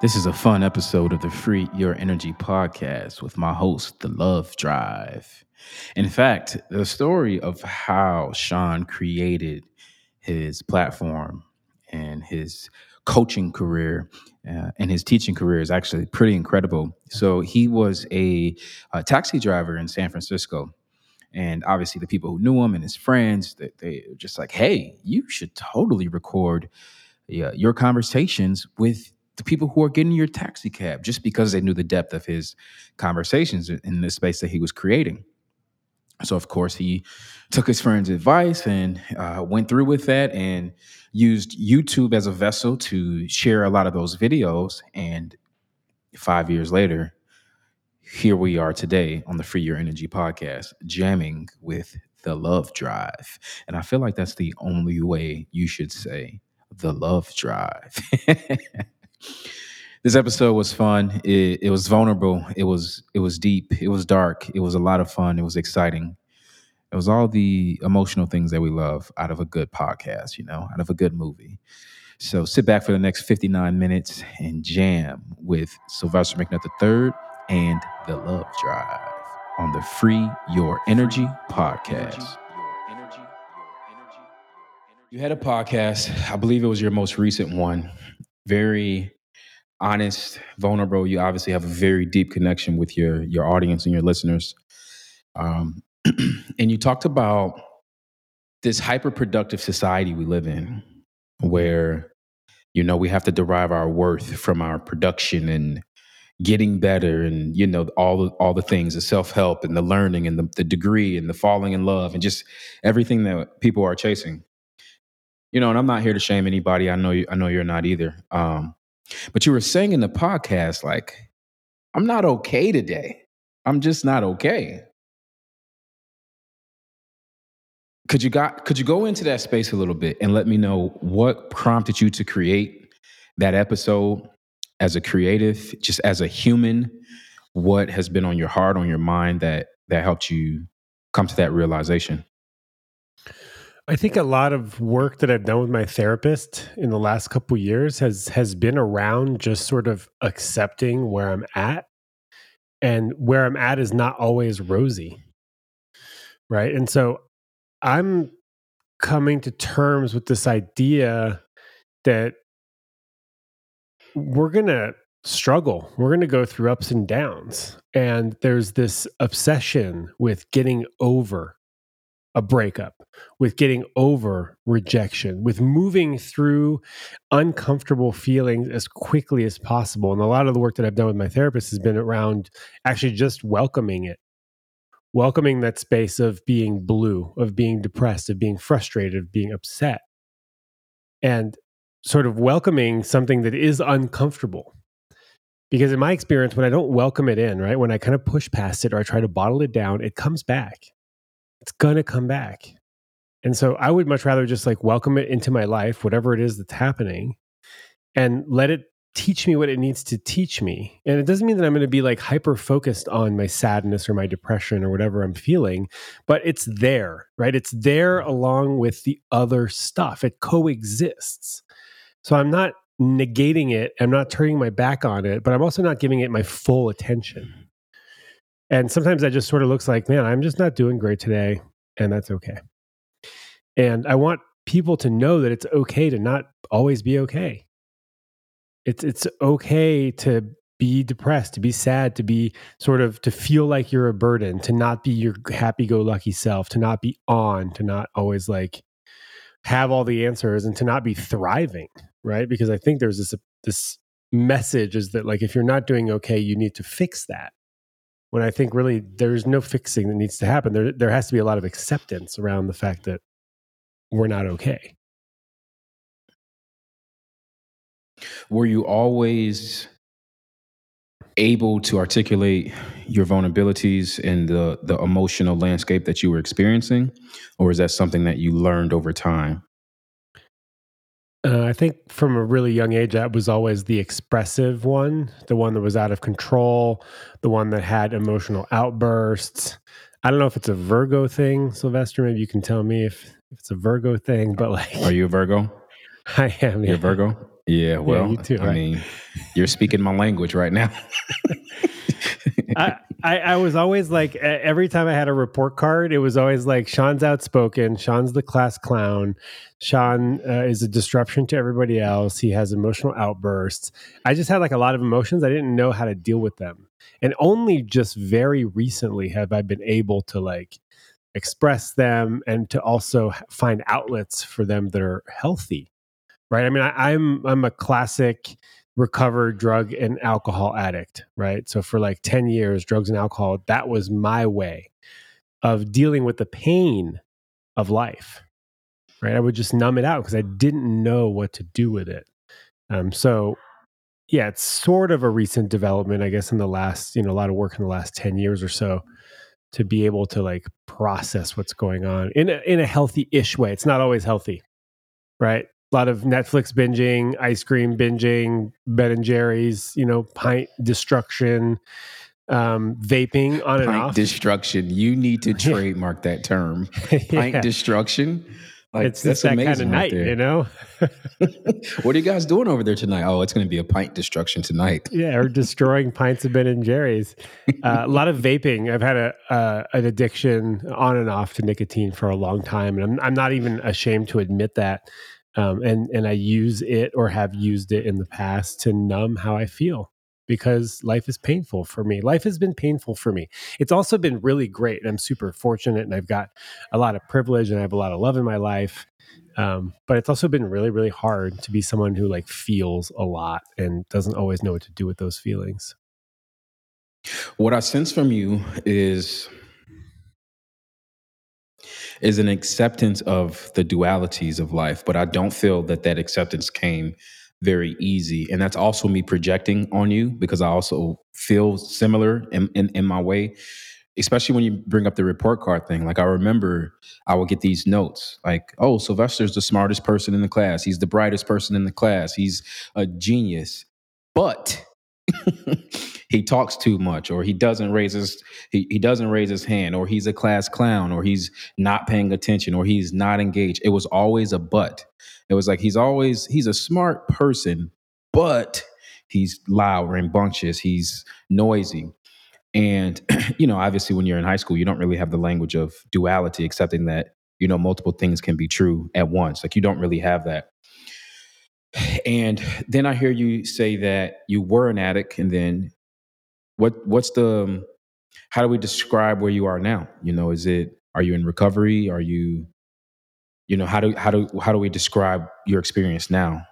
This is a fun episode of the Free Your Energy podcast with my host, The Love Drive. In fact, the story of how Sean created his platform and his coaching career uh, and his teaching career is actually pretty incredible. So, he was a, a taxi driver in San Francisco. And obviously, the people who knew him and his friends, they, they were just like, hey, you should totally record yeah, your conversations with the people who are getting your taxi cab just because they knew the depth of his conversations in the space that he was creating. So, of course, he took his friend's advice and uh, went through with that and used YouTube as a vessel to share a lot of those videos. And five years later, here we are today on the Free Your Energy podcast, jamming with the love drive. And I feel like that's the only way you should say the love drive. this episode was fun. It, it, was vulnerable. It was it was deep. It was dark. It was a lot of fun. It was exciting. It was all the emotional things that we love out of a good podcast, you know, out of a good movie. So sit back for the next 59 minutes and jam with Sylvester McNutt III and The Love Drive on the Free Your Energy podcast. You had a podcast. I believe it was your most recent one. Very honest, vulnerable. You obviously have a very deep connection with your your audience and your listeners. Um, and you talked about this hyper productive society we live in, where you know we have to derive our worth from our production and getting better and you know all the, all the things the self-help and the learning and the, the degree and the falling in love and just everything that people are chasing you know, and I'm not here to shame anybody. I know you, I know you're not either. Um, but you were saying in the podcast, like, I'm not okay today. I'm just not okay. Could you got could you go into that space a little bit and let me know what prompted you to create that episode as a creative, just as a human? What has been on your heart, on your mind that that helped you come to that realization? I think a lot of work that I've done with my therapist in the last couple years has has been around just sort of accepting where I'm at and where I'm at is not always rosy. Right? And so I'm coming to terms with this idea that we're going to struggle. We're going to go through ups and downs. And there's this obsession with getting over a breakup, with getting over rejection, with moving through uncomfortable feelings as quickly as possible. And a lot of the work that I've done with my therapist has been around actually just welcoming it, welcoming that space of being blue, of being depressed, of being frustrated, of being upset, and sort of welcoming something that is uncomfortable. Because in my experience, when I don't welcome it in, right, when I kind of push past it or I try to bottle it down, it comes back it's gonna come back. And so I would much rather just like welcome it into my life, whatever it is that's happening, and let it teach me what it needs to teach me. And it doesn't mean that I'm going to be like hyper focused on my sadness or my depression or whatever I'm feeling, but it's there, right? It's there mm-hmm. along with the other stuff. It coexists. So I'm not negating it, I'm not turning my back on it, but I'm also not giving it my full attention. Mm-hmm. And sometimes that just sort of looks like, man, I'm just not doing great today. And that's okay. And I want people to know that it's okay to not always be okay. It's it's okay to be depressed, to be sad, to be sort of to feel like you're a burden, to not be your happy go lucky self, to not be on, to not always like have all the answers and to not be thriving, right? Because I think there's this this message is that like if you're not doing okay, you need to fix that when I think really there's no fixing that needs to happen. There, there has to be a lot of acceptance around the fact that we're not okay. Were you always able to articulate your vulnerabilities in the the emotional landscape that you were experiencing, or is that something that you learned over time? Uh, I think from a really young age, that was always the expressive one, the one that was out of control, the one that had emotional outbursts. I don't know if it's a Virgo thing, Sylvester. Maybe you can tell me if, if it's a Virgo thing, but like. Are you a Virgo? I am. You're Virgo? Yeah, well, you too, I right? mean, you're speaking my language right now. I, I, I was always like every time I had a report card, it was always like Sean's outspoken, Sean's the class clown, Sean uh, is a disruption to everybody else. He has emotional outbursts. I just had like a lot of emotions. I didn't know how to deal with them, and only just very recently have I been able to like express them and to also find outlets for them that are healthy. Right? I mean, I, I'm I'm a classic recovered drug and alcohol addict, right? So for like 10 years, drugs and alcohol, that was my way of dealing with the pain of life, right? I would just numb it out because I didn't know what to do with it. Um, so, yeah, it's sort of a recent development, I guess, in the last, you know, a lot of work in the last 10 years or so to be able to like process what's going on in a, in a healthy ish way. It's not always healthy, right? a lot of Netflix binging, ice cream binging, Ben and Jerry's, you know, pint destruction, um, vaping on and Pint off. destruction. You need to trademark that term. Pint Yeah. destruction. Like it's that's just that kind of amazing night, you know? what are you guys doing over there tonight? Oh, it's going to be a pint destruction tonight. yeah, or destroying pints of Ben and Jerry's. Uh, a lot of vaping. I've had a uh, an addiction on and off to nicotine for a long time, and I'm I'm not even ashamed to admit that. Um, and and I use it or have used it in the past to numb how I feel because life is painful for me. Life has been painful for me. It's also been really great, and I'm super fortunate, and I've got a lot of privilege, and I have a lot of love in my life. Um, but it's also been really, really hard to be someone who like feels a lot and doesn't always know what to do with those feelings. What I sense from you is is an acceptance of the dualities of life, but I don't feel that that acceptance came very easy, and that's also me projecting on you because I also feel similar in in, in my way. Especially when you bring up the report card thing. Like I remember I would get these notes like, oh, Sylvester's the smartest person in the class. He's the brightest person in the class. He's a genius. But he talks too much or he doesn't raise his he, he doesn't raise his hand or he's a class clown or he's not paying attention or he's not engaged. It was always a but. It was like he's always he's a smart person but he's loud rambunctious he's noisy. And you know obviously when you're in high school you don't really have the language of duality accepting that you know multiple things can be true at once. Like you don't really have that and then I hear you say that you were an addict, and then what? What's the? um, How do we describe where you are now? You know, is it? Are you in recovery? Are you? You know, how do how do how do we describe your experience now?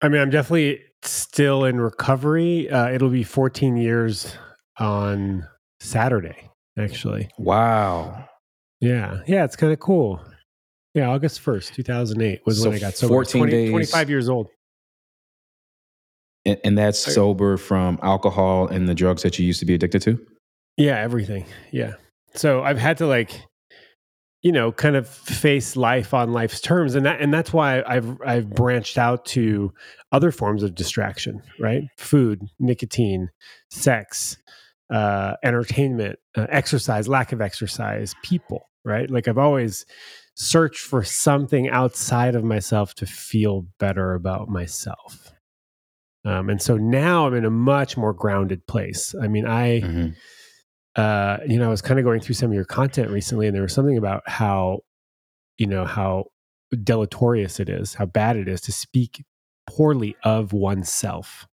I mean, I'm definitely still in recovery. Uh, it'll be 14 years on Saturday, actually. Wow. Yeah. Yeah. It's kind of cool. Yeah. August 1st, 2008 was So when I got sober. 14 days. 25 years old. And, and that's Okay. sober from alcohol and the drugs that you used to be addicted to. Yeah. Everything. Yeah. So I've had to like, you know, kind of face life on life's terms, and that and that's why I've I've branched out to other forms of distraction, right? Food, nicotine, sex, uh, entertainment, uh, exercise, lack of exercise, people, right? Like I've always searched for something outside of myself to feel better about myself. Um, and so now I'm in a much more grounded place. I mean, I Mhm. uh, you know, I was kind of going through some of your content recently, and there was something about how, you know, how deleterious it is, how bad it is to speak poorly of oneself.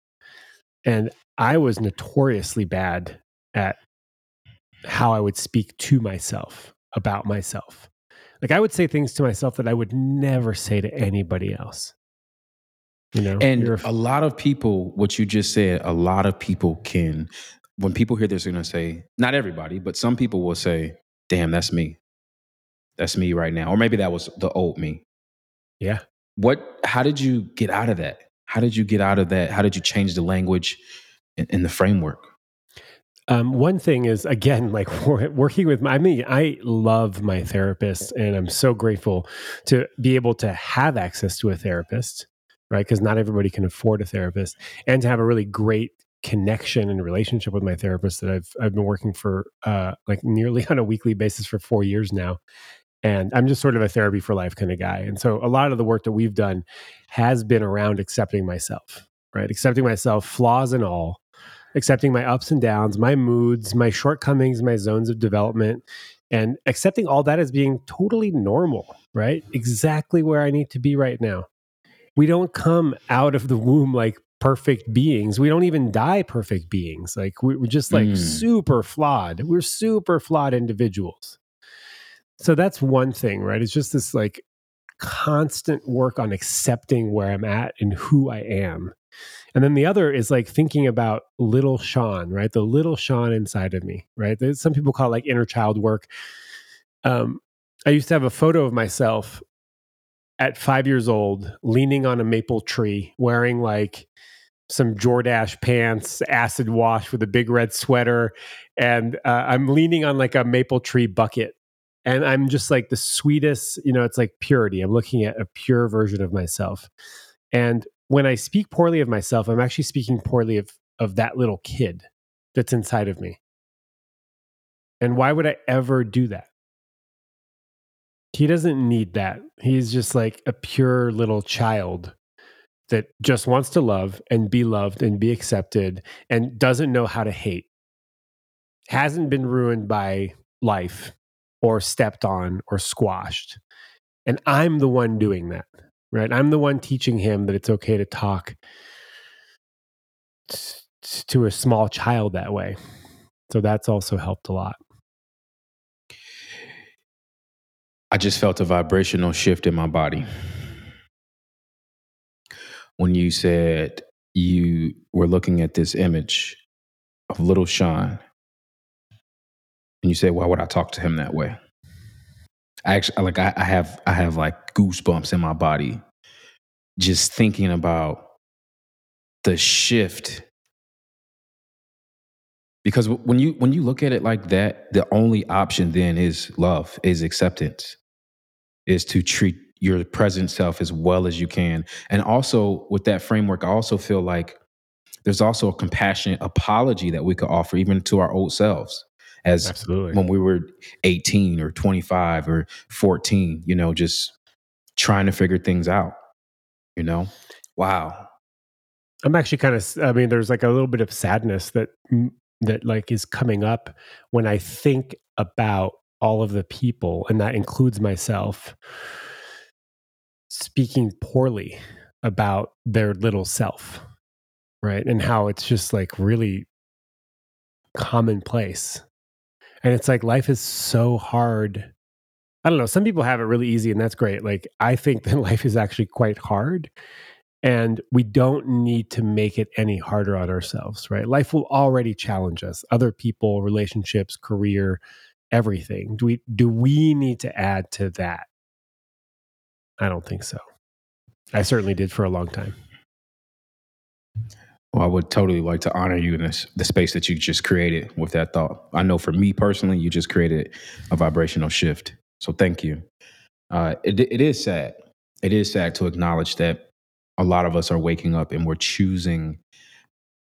And I was notoriously bad at how I would speak to myself about myself. Like I would say things to myself that I would never say to anybody else. You know, And a lot of people, what you just said, a lot of people can, when people hear this, they're going to say, not everybody, but some people will say, damn, that's me. That's me right now. Or maybe that was the old me. yeah. What, how did you get out of that? How did you get out of that? How did you change the language and, and the framework? Um, one thing is again, like working with my, I mean, I love my therapist and I'm so grateful to be able to have access to a therapist, right? Because not everybody can afford a therapist and to have a really great connection and relationship with my therapist that I've, I've been working for, uh, like nearly on a weekly basis for four years now. And I'm just sort of a therapy for life kind of guy. And so a lot of the work that we've done has been around accepting myself, right? Accepting myself, flaws and all, accepting my ups and downs, my moods, my shortcomings, my zones of development, and accepting all that as being totally normal, right? Exactly where I need to be right now. We don't come out of the womb like perfect beings. We don't even die perfect beings. Like we're just like mm. super flawed. We're super flawed individuals. So that's one thing, right? It's just this like constant work on accepting where I'm at and who I am. And then the other is like thinking about little Sean, right? The little Sean inside of me, right? There's, some people call it like inner child work. Um, I used to have a photo of myself at five years old, leaning on a maple tree, wearing like some Jordache pants, acid wash with a big red sweater, and uh, I'm leaning on like a maple tree bucket. And I'm just like the sweetest, you know, it's like purity. I'm looking at a pure version of myself. And when I speak poorly of myself, I'm actually speaking poorly of, of that little kid that's inside of me. And why would I ever do that? He doesn't need that. He's just like a pure little child that just wants to love and be loved and be accepted and doesn't know how to hate. Hasn't been ruined by life or stepped on or squashed. And I'm the one doing that right? I'm the one teaching him that it's okay to talk to a small child that way. So that's also helped a lot. I just felt a vibrational shift in my body. When you said you were looking at this image of little Sean, and you said, Why would I talk to him that way? I actually like I, I have I have like goosebumps in my body just thinking about the shift. Because when you when you look at it like that the only option then is love is acceptance is to treat your present self as well as you can. And also with that framework i also feel like there's also a compassionate apology that we could offer even to our old selves as Absolutely. when we were 18 or 25 or 14 you know just trying to figure things out you know wow uh, i'm actually kind of i mean there's like a little bit of sadness that that like is coming up when i think about all of the people and that includes myself speaking poorly about their little self right and how it's just like really commonplace and it's like life is so hard. I don't know. Some people have it really easy, and that's great. Like, I think that life is actually quite hard. And we don't need to make it any harder on ourselves, right? Life will already challenge us other people, relationships, career, everything. Do we, do we need to add to that? I don't think so. I certainly did for a long time. Well, I would totally like to honor you in this, the space that you just created with that thought. I know for me personally, you just created a vibrational shift. So thank you. Uh, it, it is sad. It is sad to acknowledge that a lot of us are waking up and we're choosing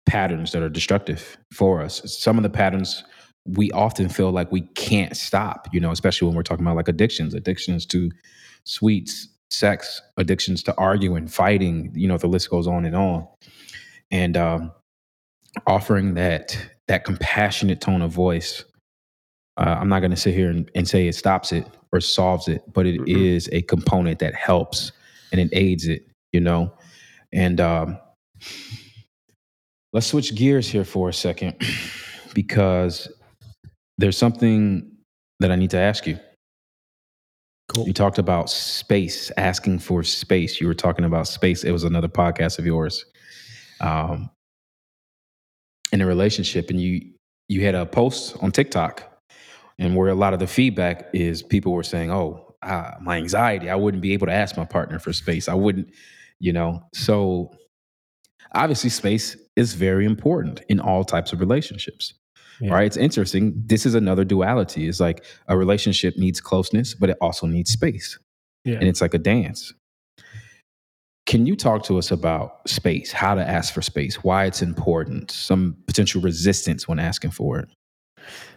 patterns that are destructive for us. Some of the patterns we often feel like we can't stop, you know, especially when we're talking about like addictions, addictions to sweets, sex, addictions to arguing, fighting, you know, the list goes on and on and um, offering that that compassionate tone of voice. Uh, I'm not going to sit here and, and, say it stops it or solves it, but it mm-hmm. is a component that helps and it aids it. You know, and um, let's switch gears here for a second because there's something that I need to ask you. Cool. You talked about space, asking for space. You were talking about space. It was another podcast of yours um, in a relationship and you you had a post on TikTok and where a lot of the feedback is people were saying, "Oh, uh, my anxiety, I wouldn't be able to ask my partner for space. I wouldn't, you know." So obviously space is very important in all types of relationships. Yeah. Right? It's interesting. This is another duality. It's like a relationship needs closeness, but it also needs space. Yeah. And it's like a dance. Can you talk to us about space, how to ask for space, why it's important, some potential resistance when asking for it?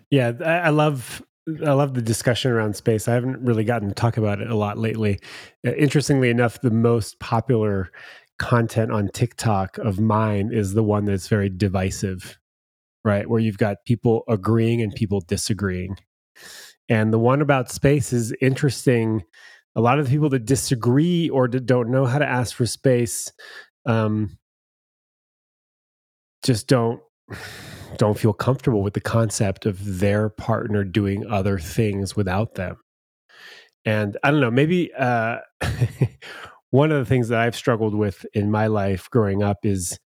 Yeah, I love I love the discussion around space. I haven't really gotten to talk about it a lot lately. Uh, interestingly enough, the most popular content on TikTok of mine is the one that's very divisive, right? Where you've got people agreeing and people disagreeing. And the one about space is interesting. A lot of the people that disagree or don't know how to ask for space um, just don't don't feel comfortable with the concept of their partner doing other things without them. And I don't know, maybe uh, one of the things that I've struggled with in my life growing up is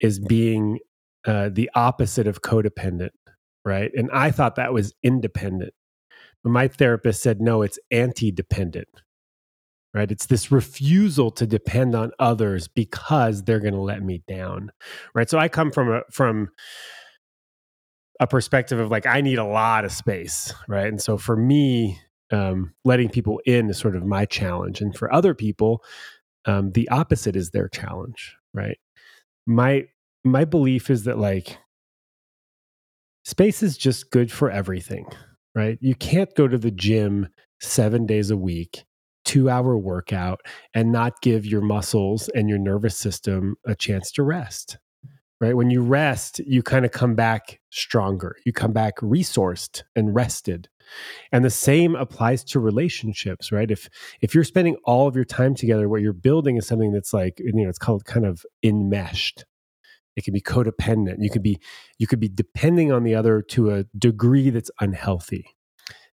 is being uh, the opposite of codependent, right? And I thought that was independent, but my therapist said no, it's anti-dependent, right? It's this refusal to depend on others because they're going to let me down, right? So I come from a from a perspective of like I need a lot of space, right? And so for me, um, letting people in is sort of my challenge, and for other people, um, the opposite is their challenge, right? My my belief is that like space is just good for everything, right? You can't go to the gym seven days a week, two hour workout, and not give your muscles and your nervous system a chance to rest, right? When you rest, you kind of come back stronger. You come back resourced and rested. And the same applies to relationships, right? If if you're spending all of your time together, what you're building is something that's like, you know, it's called kind of enmeshed. It can be codependent. You could be you could be depending on the other to a degree that's unhealthy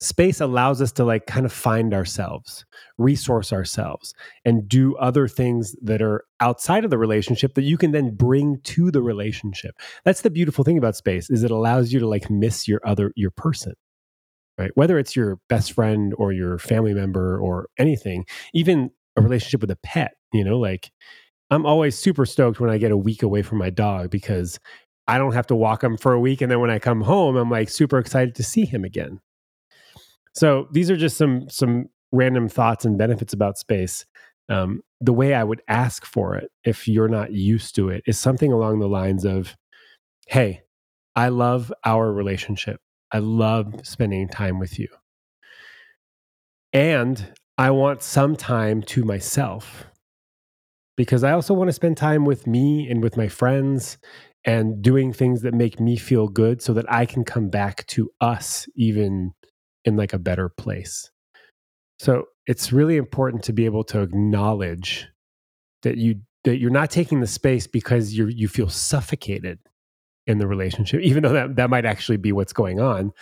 space allows us to like kind of find ourselves resource ourselves and do other things that are outside of the relationship that you can then bring to the relationship. That's the beautiful thing about space is it allows you to like miss your other your person right? Whether it's your best friend or your family member or anything even a relationship with a pet you know like i'm always super stoked when i get a week away from my dog because i don't have to walk him for a week and then when i come home i'm like super excited to see him again so these are just some some random thoughts and benefits about space. Um, the way I would ask for it, if you're not used to it, is something along the lines of, "Hey, I love our relationship. I love spending time with you, and I want some time to myself." Because I also want to spend time with me and with my friends and doing things that make me feel good so that I can come back to us even in like a better place. So it's really important to be able to acknowledge that you that you're not taking the space because you you feel suffocated in the relationship, even though that, that might actually be what's going on.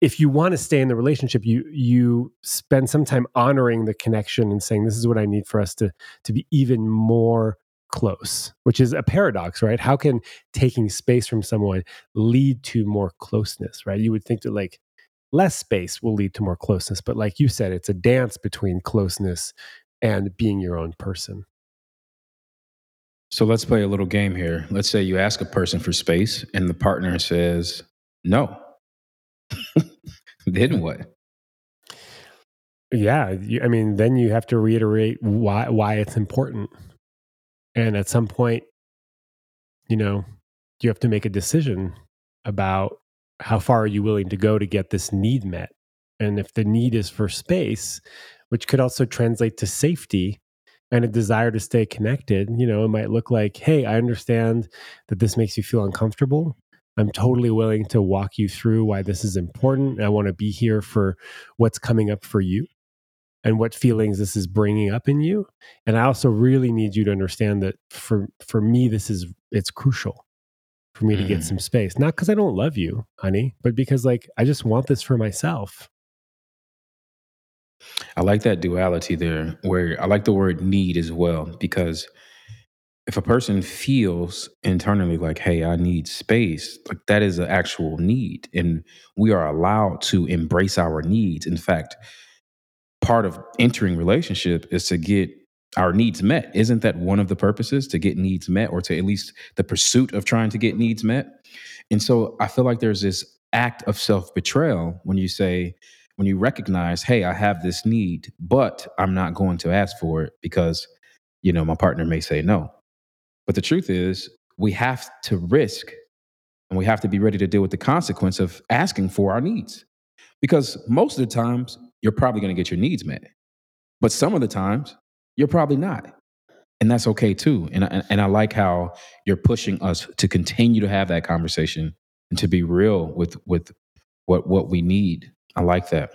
If you want to stay in the relationship, you you spend some time honoring the connection and saying, This is what I need for us to to be even more close, which is a paradox, right? How can taking space from someone lead to more closeness, right? You would think that like less space will lead to more closeness. But like you said, it's a dance between closeness and being your own person. So let's play a little game here. Let's say you ask a person for space and the partner says no. then what? Yeah, I mean, then you have to reiterate why why it's important. And at some point, you know, you have to make a decision about how far are you willing to go to get this need met? And if the need is for space, which could also translate to safety and a desire to stay connected, you know, it might look like, hey, I understand that this makes you feel uncomfortable. I'm totally willing to walk you through why this is important. I want to be here for what's coming up for you and what feelings this is bringing up in you. And I also really need you to understand that for for me this is it's crucial for me to get mm. some space. Not because I don't love you, honey, but because like I just want this for myself. I like that duality there, where I like the word need as well, because if a person feels internally like, hey, I need space, like that is an actual need. And we are allowed to embrace our needs. In fact, part of entering relationship is to get our needs met. Isn't that one of the purposes to get needs met or to at least the pursuit of trying to get needs met? And so I feel like there's this act of self betrayal when you say, when you recognize, hey, I have this need, but I'm not going to ask for it because, you know, my partner may say no. But the truth is, we have to risk and we have to be ready to deal with the consequence of asking for our needs. Because most of the times, you're probably going to get your needs met. But some of the times, you're probably not. And that's okay too. And I, and I like how you're pushing us to continue to have that conversation and to be real with with what what we need. I like that.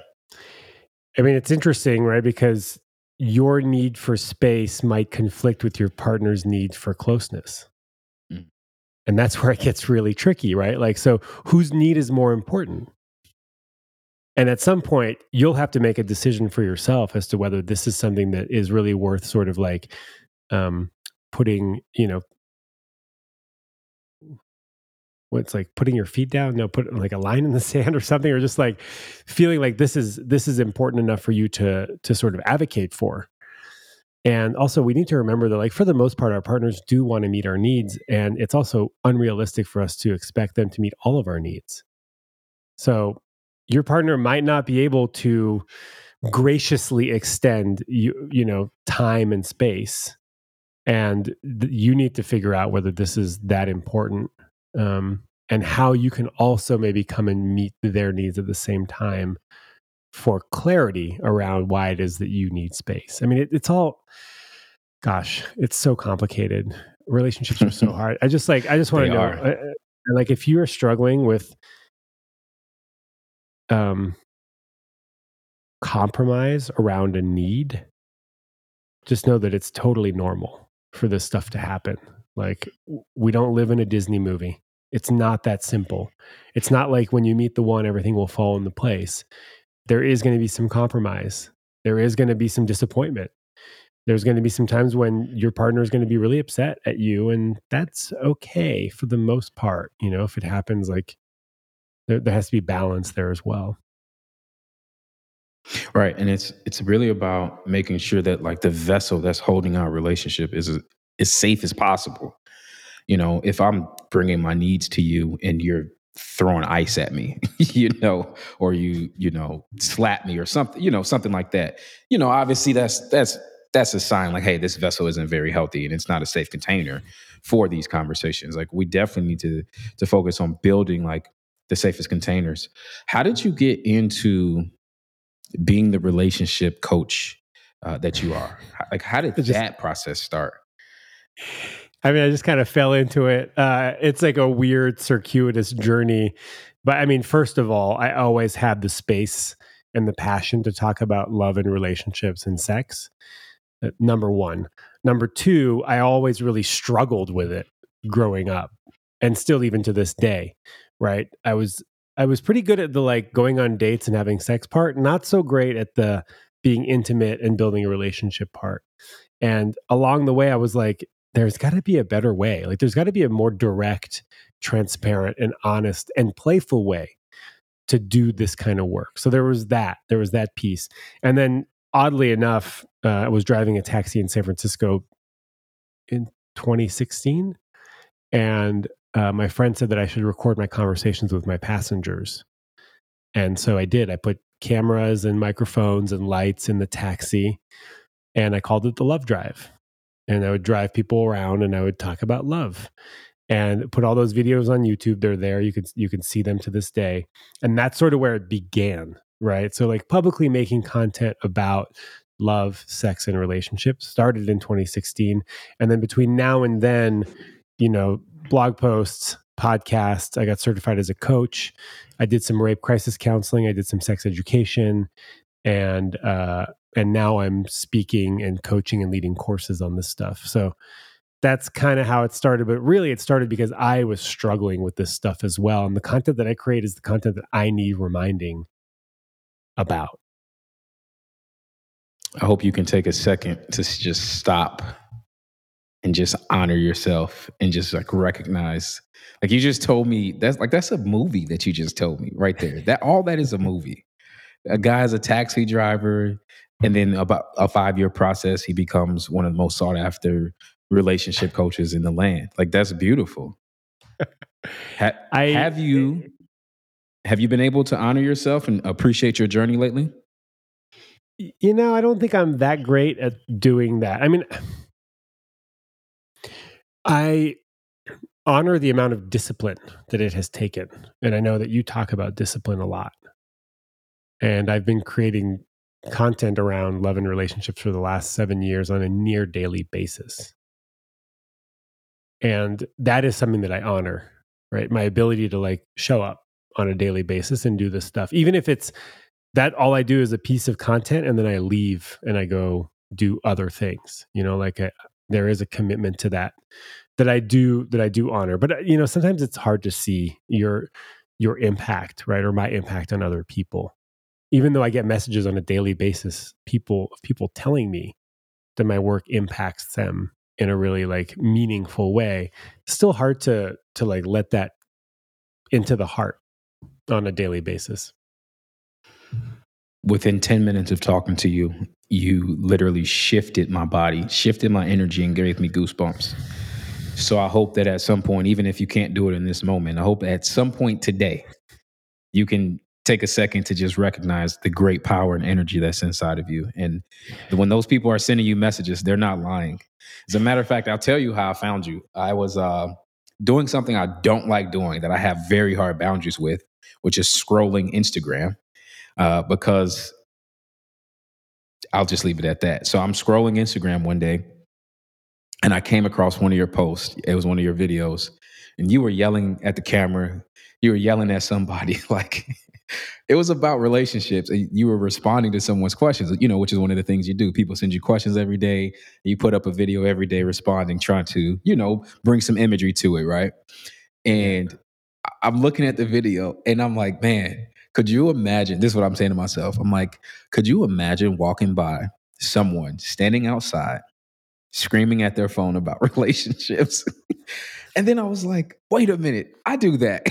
I mean, it's interesting, right? Because your need for space might conflict with your partner's need for closeness. Mm. And that's where it gets really tricky, right? Like, so whose need is more important? And at some point, you'll have to make a decision for yourself as to whether this is something that is really worth sort of like um, putting, you know, what's like putting your feet down no put like a line in the sand or something or just like feeling like this is this is important enough for you to to sort of advocate for. And also we need to remember that like for the most part our partners do want to meet our needs and it's also unrealistic for us to expect them to meet all of our needs. So your partner might not be able to graciously extend you you know time and space and th- you need to figure out whether this is that important um, and how you can also maybe come and meet their needs at the same time for clarity around why it is that you need space. I mean, it, it's all, gosh, it's so complicated. Relationships are so hard. I just like, I just want to know, uh, uh, like, if you are struggling with, um, compromise around a need, just know that it's totally normal for this stuff to happen. Like, we don't live in a Disney movie. It's not that simple. It's not like when you meet the one, everything will fall into place. There is going to be some compromise. There is going to be some disappointment. There's going to be some times when your partner is going to be really upset at you, and that's okay for the most part. You know, if it happens, like there, there has to be balance there as well. Right, and it's it's really about making sure that like the vessel that's holding our relationship is as safe as possible you know, if I'm bringing my needs to you and you're throwing ice at me, you know, or you, you know, slap me or something, you know, something like that. You know, obviously that's that's that's a sign like, hey, this vessel isn't very healthy and it's not a safe container for these conversations. Like we definitely need to to focus on building like the safest containers. How did you get into being the relationship coach uh, that you are? Like, how did just, that process start? I mean, I just kind of fell into it. Uh, it's like a weird, circuitous journey. But I mean, first of all, I always had the space and the passion to talk about love and relationships and sex. Uh, number one. Number two, I always really struggled with it growing up and still even to this day, right? I was I was pretty good at the like going on dates and having sex part, not so great at the being intimate and building a relationship part. And along the way, I was like, there's got to be a better way. Like there's got to be a more direct, transparent, and honest and playful way to do this kind of work. So there was that. There was that piece. And then oddly enough, uh, I was driving a taxi in San Francisco in 2016 and uh, my friend said that I should record my conversations with my passengers. And so I did. I put cameras and microphones and lights in the taxi and I called it the Love Drive and I would drive people around and I would talk about love and put all those videos on YouTube. They're there. You can you can see them to this day. And that's sort of where it began, right? So like publicly making content about love, sex, and relationships started in 2016. And then between now and then, you know, blog posts, podcasts, I got certified as a coach. I did some rape crisis counseling. I did some sex education and uh, and now I'm speaking and coaching and leading courses on this stuff. So that's kind of how it started. But really, it started because I was struggling with this stuff as well. And the content that I create is the content that I need reminding about. I hope you can take a second to just stop and just honor yourself and just like recognize like you just told me that's like that's a movie that you just told me right there that all that is a movie a guy's a taxi driver and then about a five year process, he becomes one of the most sought after relationship coaches in the land. Like that's beautiful. ha- I, have you eh, eh. have you been able to honor yourself and appreciate your journey lately? You know, I don't think I'm that great at doing that. I mean, I honor the amount of discipline that it has taken. And I know that you talk about discipline a lot. And I've been creating content around love and relationships for the last seven years on a near daily basis. And that is something that I honor, right? My ability to like show up on a daily basis and do this stuff, even if it's that all I do is a piece of content and then I leave and I go do other things, you know, like a, there is a commitment to that that I do that I do honor. But uh, you know, sometimes it's hard to see your your impact, right, or my impact on other people. Even though I get messages on a daily basis, people people telling me that my work impacts them in a really like meaningful way, it's still hard to to like let that into the heart on a daily basis. Within 10 minutes of talking to you, you literally shifted my body, shifted my energy, and gave me goosebumps. So I hope that at some point, even if you can't do it in this moment, I hope at some point today, you can take a second to just recognize the great power and energy that's inside of you. And when those people are sending you messages, they're not lying. As a matter of fact, I'll tell you how I found you. I was uh, doing something I don't like doing that I have very hard boundaries with, which is scrolling Instagram uh, because I'll just leave it at that. So I'm scrolling Instagram one day and I came across one of your posts. It was one of your videos, and you were yelling at the camera. You were yelling at somebody like it was about relationships, and you were responding to someone's questions. You know, which is one of the things you do. People send you questions every day. You put up a video every day responding, trying to you know bring some imagery to it, right? And I'm looking at the video, and I'm like, man, could you imagine? This is what I'm saying to myself. I'm like, could you imagine walking by someone standing outside screaming at their phone about relationships. and then I was like, wait a minute, I do that.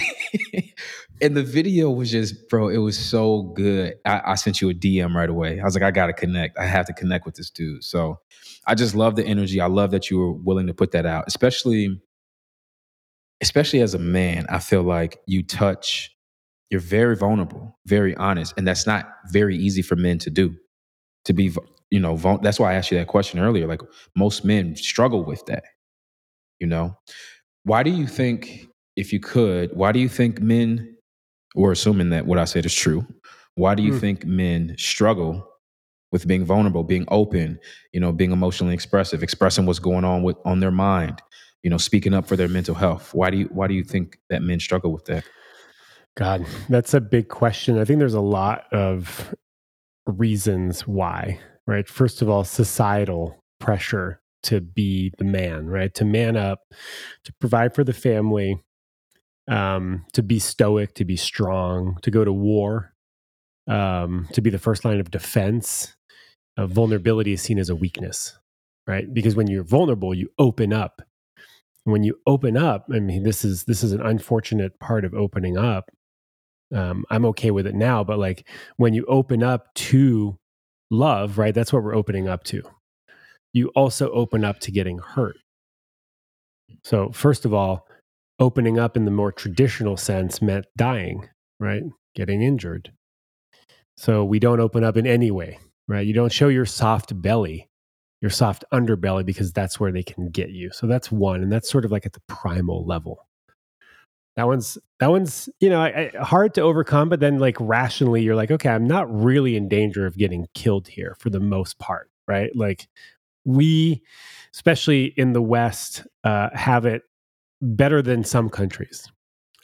and the video was just, bro, it was so good. I, I, sent you a DM right away. I was like, I got to connect. I have to connect with this dude. So I just love the energy. I love that you were willing to put that out, especially, especially as a man. I feel like you touch, you're very vulnerable, very honest. And that's not very easy for men to do to be you know that's why i asked you that question earlier like most men struggle with that you know why do you think if you could why do you think men we're assuming that what i said is true why do you mm. think men struggle with being vulnerable being open you know being emotionally expressive expressing what's going on with on their mind you know speaking up for their mental health why do you why do you think that men struggle with that god that's a big question i think there's a lot of reasons why, right? First of all, societal pressure to be the man, right? To man up, to provide for the family, um, to be stoic, to be strong, to go to war, um, to be the first line of defense. Uh, vulnerability is seen as a weakness, right? Because when you're vulnerable, you open up. When you open up, I mean, this is this is an unfortunate part of opening up um, I'm okay with it now. But like when you open up to love, right? That's what we're opening up to. You also open up to getting hurt. So, first of all, opening up in the more traditional sense meant dying, right? Getting injured. So, we don't open up in any way, right? You don't show your soft belly, your soft underbelly, because that's where they can get you. So, that's one. And that's sort of like at the primal level that one's that one's you know I, I, hard to overcome but then like rationally you're like okay i'm not really in danger of getting killed here for the most part right? Like we especially in the west uh, have it better than some countries.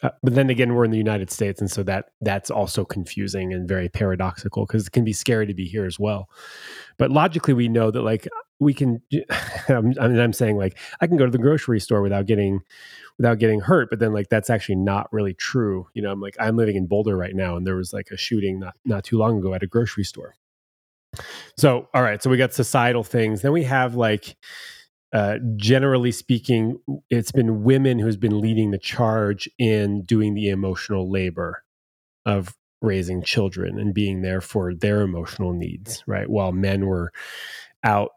Uh, but then again we're in the united states and so that that's also confusing and very paradoxical because it can be scary to be here as well. But logically we know that like we can I mean, i'm saying like i can go to the grocery store without getting without getting hurt but then like that's actually not really true. You know i'm like i'm living in boulder right now and there was like a shooting not not too long ago at a grocery store. So all right so we got societal things. Then we have like uh, generally speaking it's been women who's been leading the charge in doing the emotional labor of raising children and being there for their emotional needs right? While men were out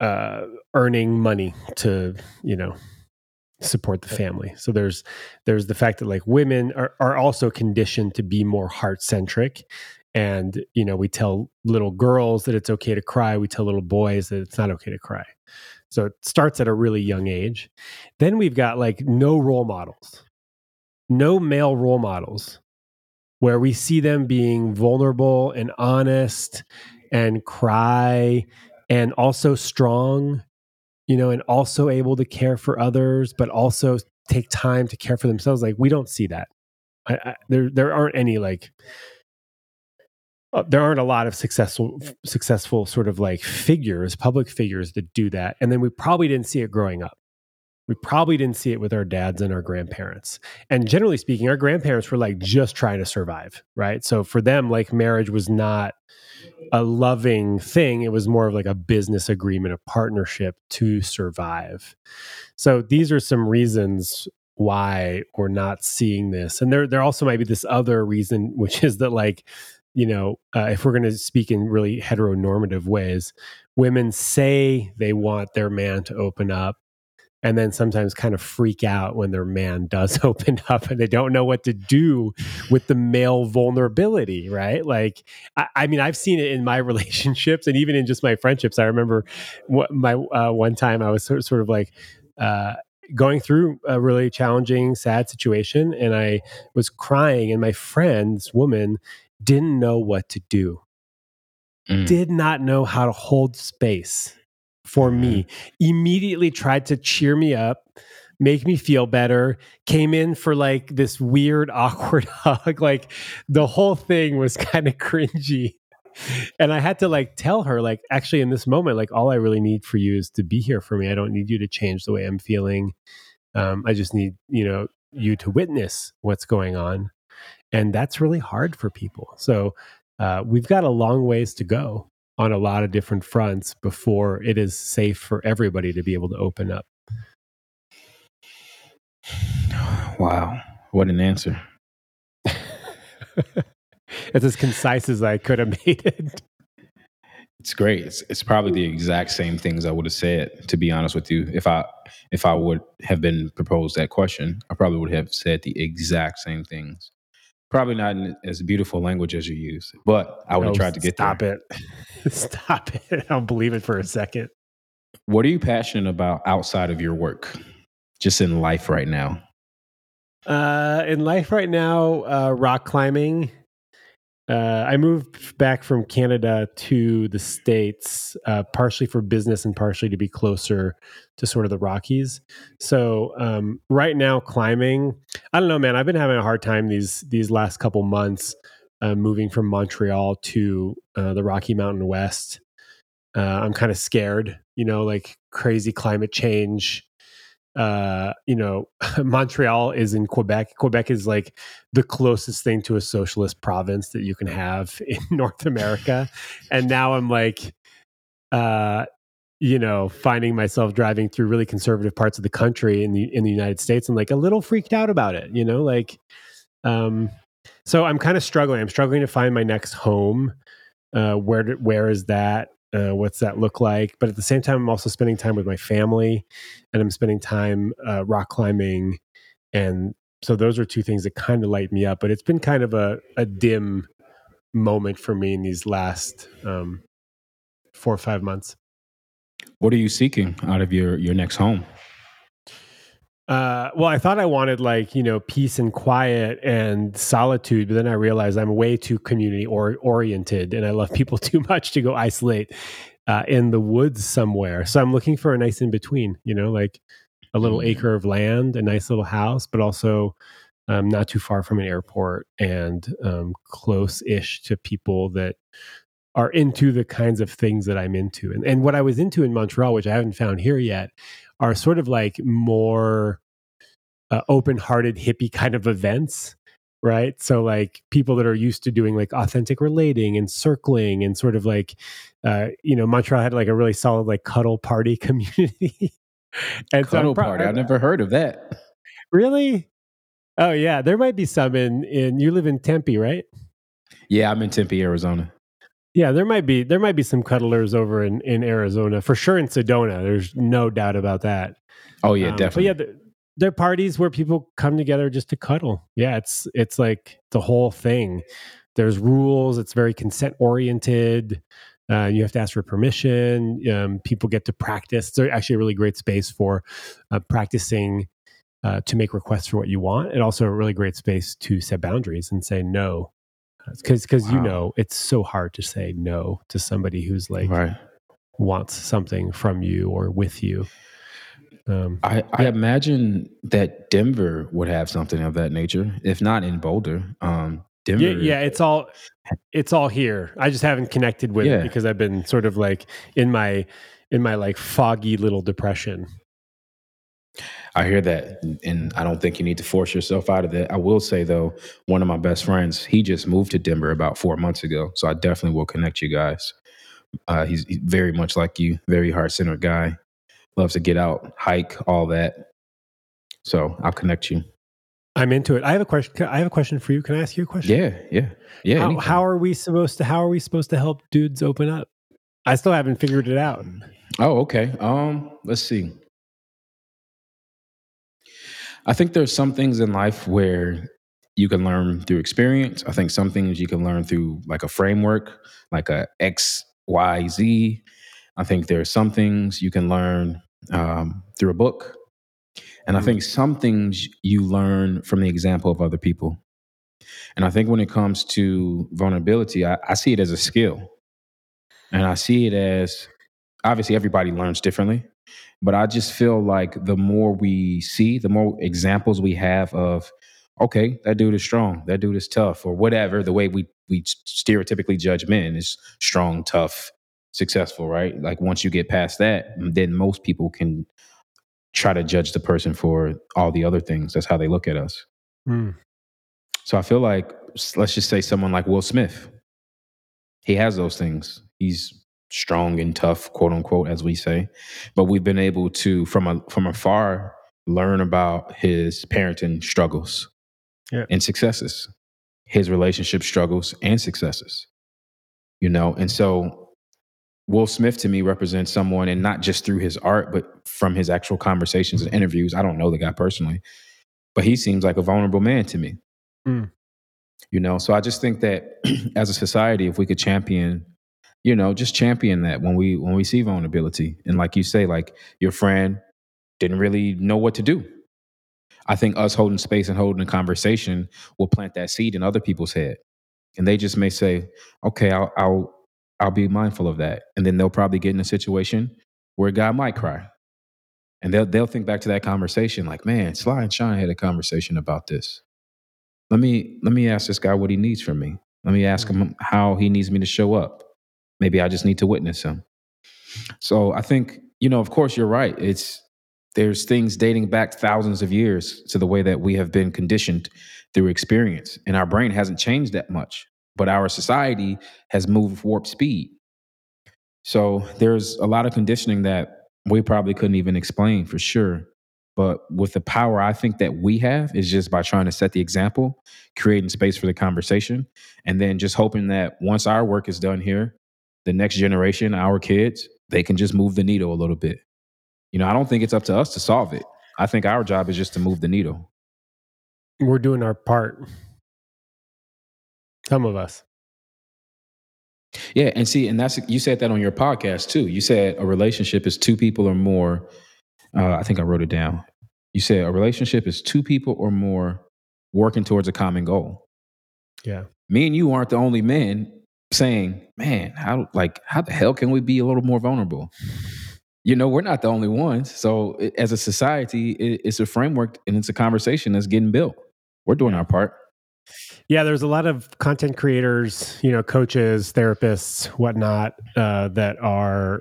uh, earning money to you know support the family. So there's there's the fact that like women are, are also conditioned to be more heart centric. And, you know, we tell little girls that it's okay to cry. We tell little boys that it's not okay to cry. So it starts at a really young age. Then we've got like no role models, no male role models where we see them being vulnerable and honest and cry and also strong, you know, and also able to care for others, but also take time to care for themselves. Like we don't see that. I, I, there, there aren't any like uh, there aren't a lot of successful successful sort of like figures public figures that do that and then we probably didn't see it growing up we probably didn't see it with our dads and our grandparents. And generally speaking our grandparents were like just trying to survive right? So for them like marriage was not a loving thing. It was more of like a business agreement a partnership to survive. So these are some reasons why we're not seeing this. And there there also might be this other reason which is that like you know, uh, if we're going to speak in really heteronormative ways, women say they want their man to open up and then sometimes kind of freak out when their man does open up and they don't know what to do with the male vulnerability, right? Like, I, I mean, I've seen it in my relationships and even in just my friendships. I remember what my uh, one time I was sort of, sort of like, uh, going through a really challenging, sad situation, and I was crying, and my friend, this woman, didn't know what to do, mm. did not know how to hold space for mm. me, immediately tried to cheer me up, make me feel better, came in for like this weird, awkward hug. Like the whole thing was kind of cringy. And I had to like tell her, like, actually, in this moment, like, all I really need for you is to be here for me. I don't need you to change the way I'm feeling. Um, I just need, you know, you to witness what's going on and that's really hard for people. So uh, we've got a long ways to go on a lot of different fronts before it is safe for everybody to be able to open up. Wow, what an answer! it's as concise as I could have made it. It's great. It's, it's probably the exact same things I would have said. To be honest with you, if I if I would have been proposed that question, I probably would have said the exact same things. Probably not in as beautiful language as you use, but I would have tried to get stop there. it. stop it. I don't believe it for a second. What are you passionate about outside of your work? Just in life right now? Uh, in life right now, uh, rock climbing uh, I moved back from Canada to the States, uh, partially for business and partially to be closer to sort of the Rockies. So um, right now, climbing, I don't know, man. I've been having a hard time these these last couple months uh, moving from Montreal to uh, the Rocky Mountain West. Uh, I'm kind of scared, you know, like crazy climate change uh, you know, Montreal is in Quebec. Quebec is like the closest thing to a socialist province that you can have in North America. and now I'm like, uh, you know, finding myself driving through really conservative parts of the country in the in the United States and like a little freaked out about it, you know, like um so I'm kind of struggling. I'm struggling to find my next home. Uh where where is that? Uh, what's that look like but at the same time i'm also spending time with my family and i'm spending time uh, rock climbing and so those are two things that kind of light me up but it's been kind of a, a dim moment for me in these last um, four or five months. What are you seeking out of your your next home uh, well, I thought I wanted like you know peace and quiet and solitude, but then I realized I'm way too community or oriented, and I love people too much to go isolate uh, in the woods somewhere. So I'm looking for a nice in between, you know, like a little mm. acre of land, a nice little house, but also um, not too far from an airport and um, close-ish to people that are into the kinds of things that I'm into. And, and what I was into in Montreal, which I haven't found here yet, are sort of like more uh, open-hearted hippie kind of events right? So like people that are used to doing like authentic relating and circling and sort of like uh, you know montreal had like a really solid like cuddle party community. And cuddle so party? I've never heard of that. Really? Oh yeah. There might be some in in you live in tempe right? Yeah i'm in tempe arizona yeah, there might be there might be some cuddlers over in in Arizona for sure. In Sedona, there's no doubt about that. Oh yeah, um, definitely. But yeah, there are parties where people come together just to cuddle. Yeah, it's it's like the whole thing. There's rules. It's very consent oriented. Uh, you have to ask for permission. Um, people get to practice. It's actually a really great space for uh, practicing uh, to make requests for what you want, and also a really great space to set boundaries and say no because because you know it's so hard to say no to somebody who's like right. wants something from you or with you. Um, I, I imagine that Denver would have something of that nature, if not in Boulder. Um, Denver, yeah, yeah, it's all it's all here. I just haven't connected with Yeah. it because I've been sort of like in my in my like foggy little depression. I hear that, and- I don't think you need to force yourself out of that. I will say though, one of my best friends, he just moved to Denver about four months ago, so I definitely will connect you guys. Uh, he's, he's very much like you, very heart centered guy, loves to get out, hike, all that. So I'll connect you. I'm into it. I have a question. I have a question for you. Can I ask you a question? Yeah, yeah, yeah. how, how are we supposed to? How are we supposed to help dudes open up? I still haven't figured it out. Oh, okay. Um, let's see. I think there's some things in life where you can learn through experience. I think some things you can learn through like a framework, like a X, Y, Z. I think there are some things you can learn um, through a book. And I Mhm. think some things you learn from the example of other people. And I think when it comes to vulnerability, I, I see it as a skill. And I see it as obviously everybody learns differently, but I just feel like the more we see, the more examples we have of, okay, that dude is strong, that dude is tough, or whatever. The way we we stereotypically judge men is strong, tough, successful, right? Like once you get past that, then most people can try to judge the person for all the other things. That's how they look at us. Hmm. So I feel like let's just say someone like Will Smith. He has those things. He's strong and tough, quote unquote, as we say. But we've been able to, from a from afar, learn about his parenting struggles Yeah. and successes, his relationship struggles and successes. You know, and so Will Smith to me represents someone, and not just through his art, but from his actual conversations and interviews. I don't know the guy personally, but he seems like a vulnerable man to me. Mm. You know, so I just think that as a society, if we could champion, you know, just champion that when we when we see vulnerability, and like you say, like your friend didn't really know what to do. I think us holding space and holding a conversation will plant that seed in other people's head, and they just may say, "Okay, I'll I'll I'll be mindful of that," and then they'll probably get in a situation where a guy might cry, and they'll they'll think back to that conversation, like, "Man, Sly and Sean had a conversation about this." let me let me ask this guy what he needs from me. Let me ask mm-hmm. him how he needs me to show up. Maybe I just need to witness him. So I think, you know, of course you're right. It's there's things dating back thousands of years to the way that we have been conditioned through experience. And our brain hasn't changed that much, but our society has moved warp speed. So there's a lot of conditioning that we probably couldn't even explain for sure. But with the power I think that we have is just by trying to set the example, creating space for the conversation, and then just hoping that once our work is done here, the next generation, our kids, they can just move the needle a little bit. You know, I don't think it's up to us to solve it. I think our job is just to move the needle. We're doing our part. Some of us. Yeah, and see, and that's you said that on your podcast too. You said a relationship is two people or more. Uh, I think I wrote it down. You said a relationship is two people or more working towards a common goal. Yeah. Me and you aren't the only men saying, "Man, how like how the hell can we be a little more vulnerable?" You know, we're not the only ones. So, i- as a society, it, it's a framework and it's a conversation that's getting built. We're doing our part. Yeah, there's a lot of content creators, you know, coaches, therapists, whatnot, uh, that are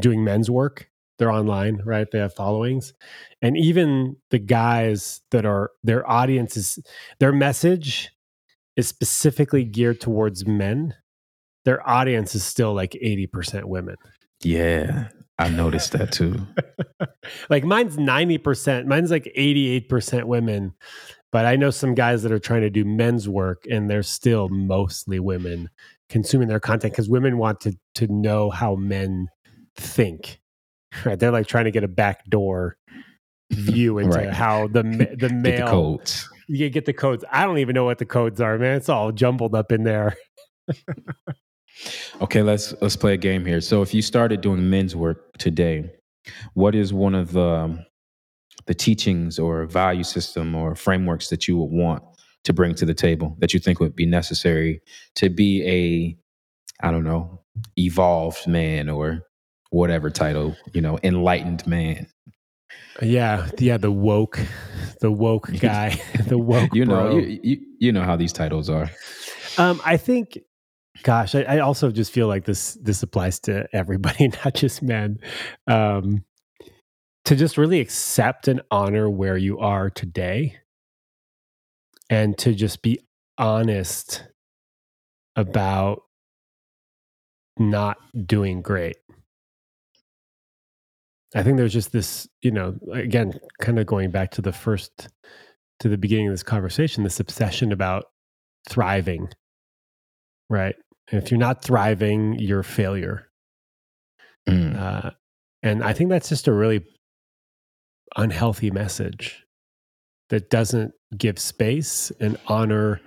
doing men's work. They're online, right? They have followings. And even the guys that are their audience is their message is specifically geared towards men. Their audience is still like 80% women. Yeah, I noticed that too. like mine's 90%, mine's like 88% women. But I know some guys that are trying to do men's work and they're still mostly women consuming their content because women want to to know how men think. Right. They're like trying to get a backdoor mm-hmm. view into Right. how the the Get the male codes. you get the codes. I don't even know what the codes are, man. It's all jumbled up in there. Okay, let's let's play a game here. So, if you started doing men's work today, what is one of the um, the teachings or value system or frameworks that you would want to bring to the table that you think would be necessary to be a I don't know, evolved man or whatever title, you know, enlightened man. Yeah, yeah, the woke, the woke guy, the woke. You know, you, you you know how these titles are. Um, I think, gosh, I, I also just feel like this this applies to everybody, not just men. Um, to just really accept and honor where you are today, and to just be honest about not doing great. I think there's just this, you know, again, kind of going back to the first, to the beginning of this conversation, this obsession about thriving, right? And if you're not thriving, you're a failure. Mm. Uh, and I think that's just a really unhealthy message that doesn't give space and honor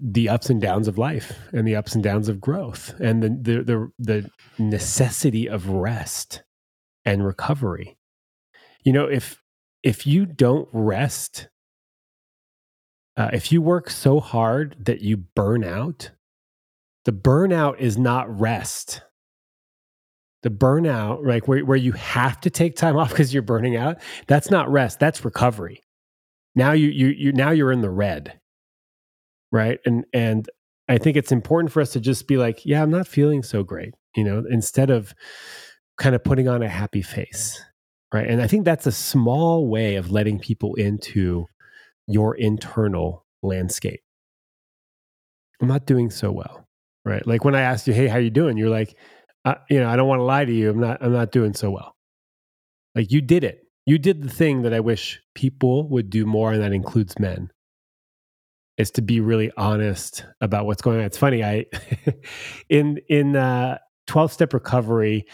the ups and downs of life and the ups and downs of growth and the the the, the necessity of rest and recovery. You know, if if you don't rest, uh, if you work so hard that you burn out, the burnout is not rest. The burnout, like where, where you have to take time off because you're burning out, that's not rest. That's recovery. Now you you you now you're in the red, right? And and I think it's important for us to just be like, yeah, I'm not feeling so great, you know, instead of kind of putting on a happy face, right? And I think that's a small way of letting people into your internal landscape. I'm not doing so well, right? Like when I asked you, "Hey, how you doing?" You're like, uh, "You know, I don't want to lie to you. I'm not. I'm not doing so well." Like you did it. You did the thing that I wish people would do more, and that includes men. Is to be really honest about what's going on. It's funny. I in in uh, 12 step recovery,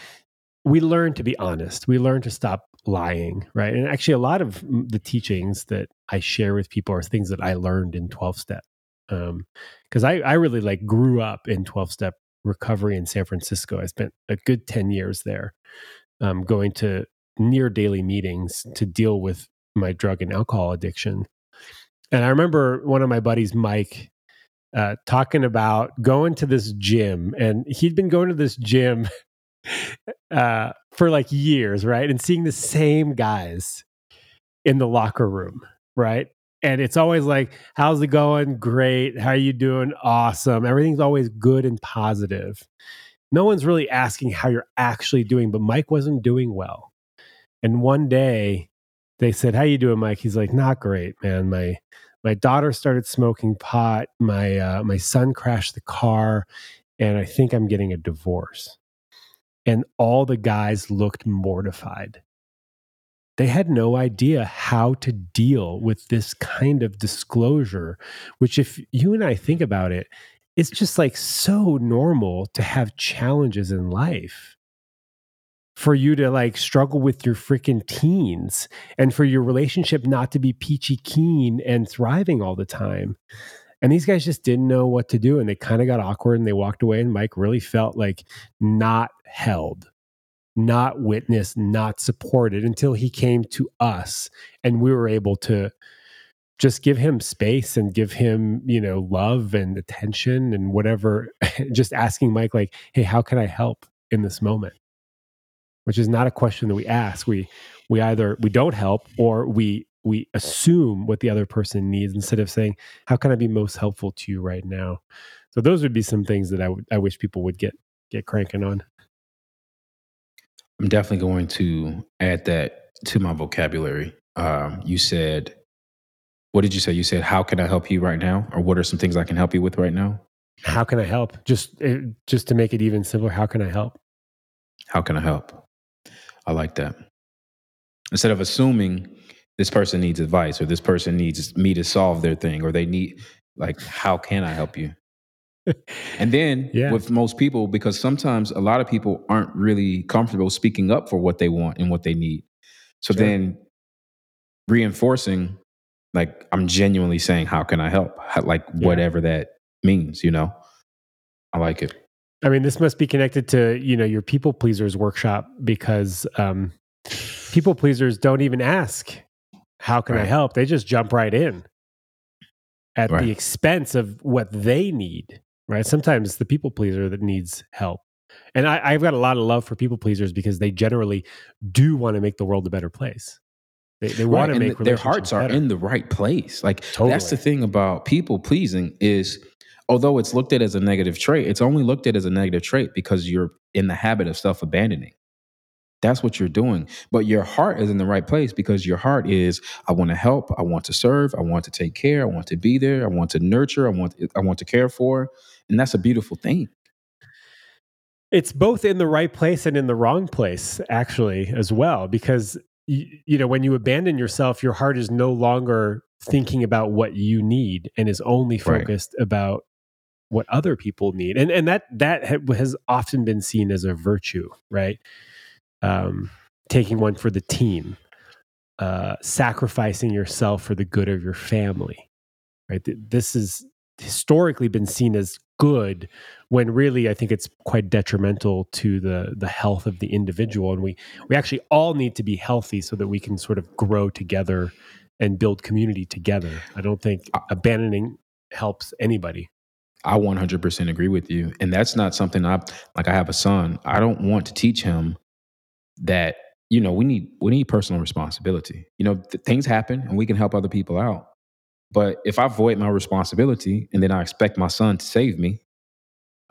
we learn to be honest. We learn to stop lying, right? And actually, a lot of the teachings that I share with people are things that I learned in 12 step. Because um, I, I really like grew up in 12 step recovery in San Francisco. I spent a good 10 years there um, going to near daily meetings to deal with my drug and alcohol addiction. And I remember one of my buddies, Mike, uh, talking about going to this gym, and he'd been going to this gym uh, for like years, right? And seeing the same guys in the locker room, right? And it's always like, how's it going? Great. How are you doing? Awesome. Everything's always good and positive. No one's really asking how you're actually doing, but Mike wasn't doing well. And one day they said, How you doing, Mike? He's like, Not great, man. My my daughter started smoking pot. My uh, my son crashed the car, and I think I'm getting a divorce and all the guys looked mortified. They had no idea how to deal with this kind of disclosure, which, if you and I think about it, it's just like so normal to have challenges in life. For you to like struggle with your freaking teens and for your relationship not to be peachy keen and thriving all the time. And these guys just didn't know what to do and they kind of got awkward and they walked away. And Mike really felt like not held, not witnessed, not supported until he came to us and we were able to just give him space and give him, you know, love and attention and whatever. just asking Mike, like, hey, how can I help in this moment? Which is not a question that we ask. We we either we don't help or we we assume what the other person needs instead of saying, how can I be most helpful to you right now? So those would be some things that I would I wish people would get get cranking on. I'm definitely going to add that to my vocabulary. Um, you said, what did you say? You said, how can I help you right now? Or what are some things I can help you with right now? How can I help? Just eh, just to make it even simpler, how can I help? How can I help? I like that. Instead of assuming this person needs advice or this person needs me to solve their thing or they need like how can I help you? and then yeah. with most people, because sometimes a lot of people aren't really comfortable speaking up for what they want and what they need. So sure. then reinforcing, like, I'm genuinely saying, how can I help? How, like, yeah. whatever that means, you know? I like it. I mean, this must be connected to, you know, your people pleasers workshop because um, people pleasers don't even ask, how can right. I help? They just jump right in. at Right. the expense of what they need, right? Sometimes the people pleaser that needs help. And I, I've got a lot of love for people pleasers because they generally do want to make the world a better place. They, they want to make th- their hearts are better. in the right place. Like that's the thing about people pleasing is although it's looked at as a negative trait, it's only looked at as a negative trait because you're in the habit of self-abandoning. That's what you're doing. But your heart is in the right place because your heart is I want to help, I want to serve, I want to take care, I want to be there, I want to nurture, I want I want to care for, and that's a beautiful thing. it's both in the right place and in the wrong place actually as well because you, you know when you abandon yourself your heart is no longer thinking about what you need and is only Right. focused about what other people need and and that that ha- has often been seen as a virtue right um taking one for the team uh sacrificing yourself for the good of your family right Th- this has historically been seen as good when really I think it's quite detrimental to the the health of the individual and we we actually all need to be healthy so that we can sort of grow together and build community together. I don't think abandoning helps anybody. I 100% agree with you. And that's not something I like I have a son. I don't want to teach him that you know, we need we need personal responsibility. You know, th- things happen and we can help other people out. But if I void my responsibility and then I expect my son to save me,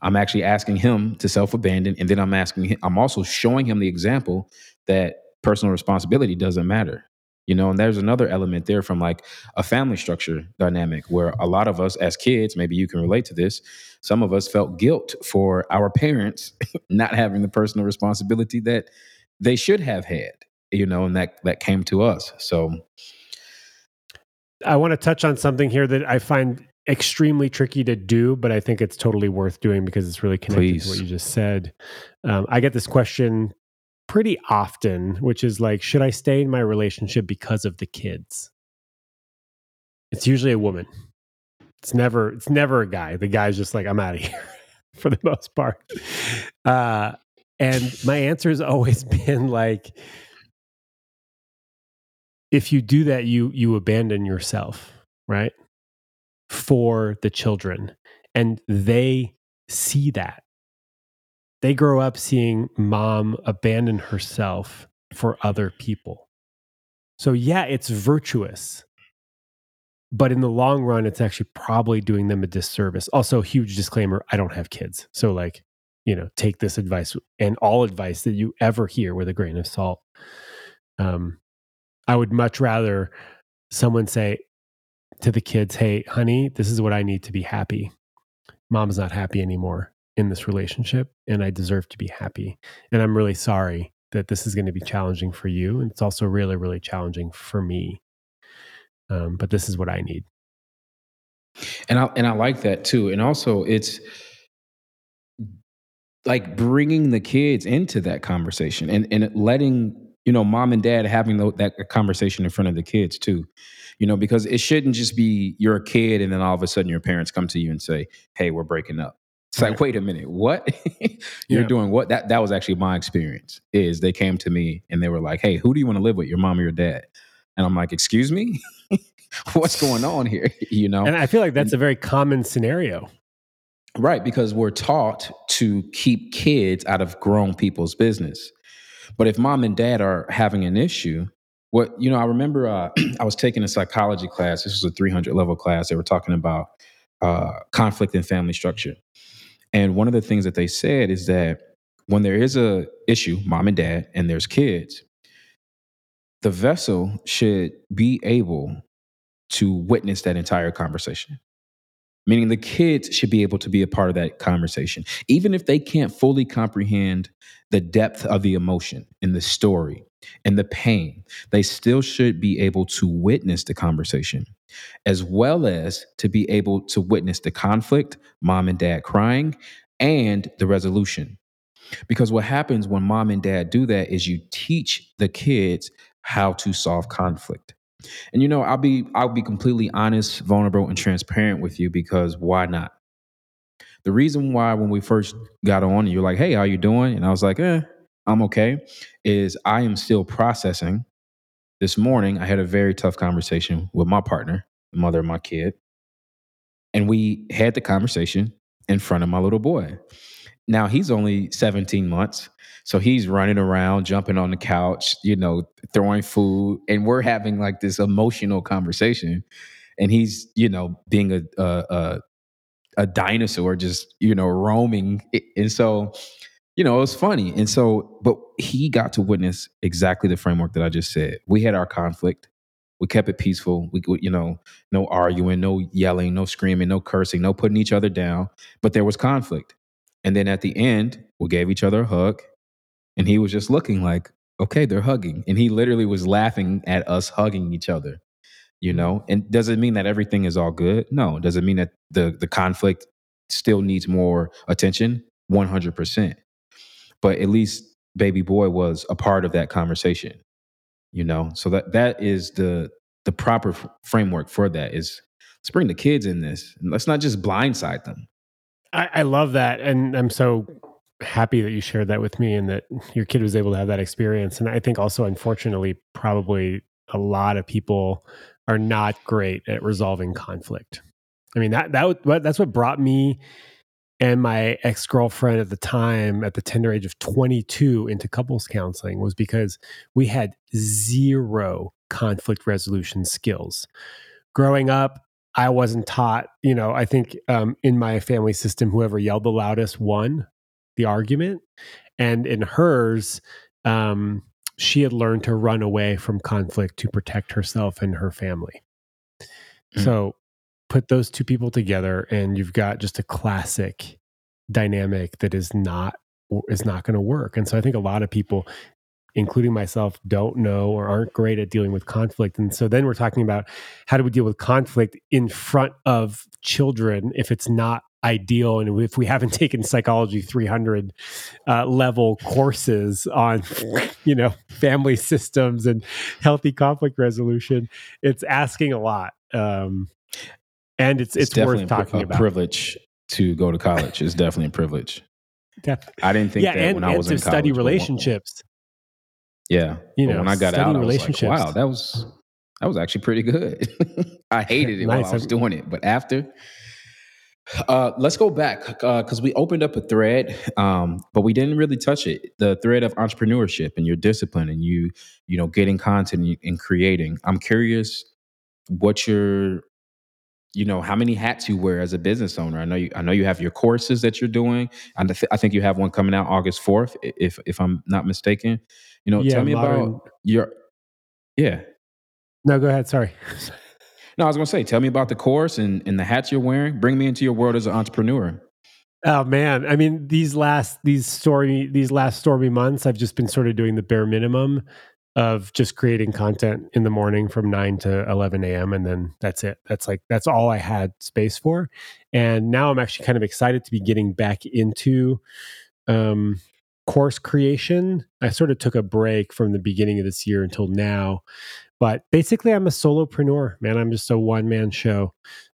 I'm actually asking him to self-abandon and then I'm asking him, I'm also showing him the example that personal responsibility doesn't matter. You know, and there's another element there from like a family structure dynamic where a lot of us as kids, maybe you can relate to this, some of us felt guilt for our parents not having the personal responsibility that they should have had, you know, and that that came to us. So I want to touch on something here that I find extremely tricky to do, but I think it's totally worth doing because it's really connected Please. to what you just said. Um, I get this question pretty often, which is like, should I stay in my relationship because of the kids? It's usually a woman. It's never it's never a guy. The guy's just like, I'm out of here for the most part. Uh, and my answer has always been like, if you do that, you you abandon yourself, right? For the children. And they see that. They grow up seeing mom abandon herself for other people. So yeah, it's virtuous. But in the long run, it's actually probably doing them a disservice. Also, huge disclaimer, I don't have kids. So like, you know, take this advice and all advice that you ever hear with a grain of salt. Um, I would much rather someone say to the kids, Hey, honey, this is what I need to be happy. Mom's not happy anymore in this relationship, and I deserve to be happy. And I'm really sorry that this is going to be challenging for you. And it's also really, really challenging for me. Um, but this is what I need. and I and I like that too. And also it's like bringing the kids into that conversation and and letting you know mom and dad having tho- that conversation in front of the kids too. You know, because it shouldn't just be you're a kid and then all of a sudden your parents come to you and say, "Hey, we're breaking up." It's like, wait a minute, what? You're Yeah. doing what? That that was actually my experience. Is they came to me and they were like, "Hey, who do you want to live with, your mom or your dad?" And I'm like, "Excuse me, what's going on here?" You know, And I feel like that's a very common scenario. Right, because we're taught to keep kids out of grown people's business. But if mom and dad are having an issue, what you know, I remember uh, I was taking a psychology class. This was a 300 level class. They were talking about uh, conflict in family structure, and one of the things that they said is that when there is a issue, mom and dad, and there's kids, the vessel should be able to witness that entire conversation meaning the kids should be able to be a part of that conversation even if they can't fully comprehend the depth of the emotion in the story and the pain they still should be able to witness the conversation as well as to be able to witness the conflict mom and dad crying and the resolution. Because what happens when mom and dad do that is you teach the kids how to solve conflict and you know, I'll be I'll be completely honest, vulnerable, and transparent with you because why not? The reason why when we first got on, you're like, "Hey, how you doing?" And I was like, "Eh, I'm okay." Is I am still processing. This morning, I had a very tough conversation with my partner, the mother of my kid, And we had the conversation in front of my little boy. Now he's only 17 months. So he's running around, jumping on the couch, you know, throwing food, and we're having like this emotional conversation. And he's, you know, being a a, a, dinosaur, just you know, roaming. And so, you know, it was funny. And so, but he got to witness exactly the framework that I just said. We had our conflict. We kept it peaceful. We, you know, no arguing, no yelling, no screaming, no cursing, no putting each other down. But there was conflict. And then at the end, we gave each other a hug and he was just looking like, okay, they're hugging. And he literally was laughing at us hugging each other, you know? And does it mean that everything is all good? No. Does it mean that the, the conflict still needs more attention? 100%. But at least baby boy was a part of that conversation, you know? So that, that is the, the proper f- framework for that is let's bring the kids in this and let's not just blindside them. I, I love that. And I'm so happy that you shared that with me and that your kid was able to have that experience. And I think also, unfortunately, probably a lot of people are not great at resolving conflict. I mean that that that's what brought me and my ex girlfriend at the time, at the tender age of 22, into couples counseling was because we had zero conflict resolution skills. Growing up, I wasn't taught, you know, I think um, in my family system, whoever yelled the loudest won the argument. And in hers, um, she had learned to run away from conflict to protect herself and her family. Mm. So put those two people together and you've got just a classic dynamic that is not is not going to work. And so I think a lot of people including myself don't know or aren't great at dealing with conflict. And so then we're talking about how do we deal with conflict in front of children if it's not ideal and if we haven't taken psychology 300 uh, level courses on you know family systems and healthy conflict resolution it's asking a lot um, and it's it's, it's worth talking a, about. privilege to go to college. Is definitely a privilege. I didn't think yeah, that and, when i was to study college, relationships. Yeah you know when i got out I was like, wow that was that was actually pretty good. I hated it while i was doing it but after uh, let's go back because we opened up a thread, um, but we didn't really touch it. The thread of entrepreneurship and your discipline and you, you know, getting content and creating. I'm curious what your, you know, how many hats you wear as a business owner. I know you. I know you have your courses that you're doing. And I, th- I think you have one coming out August 4th, if if I'm not mistaken. You know, Yeah, tell me modern- about your. Yeah, no go ahead sorry no, I was gonna say, tell me about the course and, and the hats you're wearing. Bring me into your world as an entrepreneur. Oh man, I mean these last these stormy these last stormy months, I've just been sort of doing the bare minimum of just creating content in the morning from nine to eleven a.m. and then that's it. That's like that's all I had space for, and now I'm actually kind of excited to be getting back into um, course creation. I sort of took a break from the beginning of this year until now, but basically I'm a solopreneur, man. I'm just a one man show.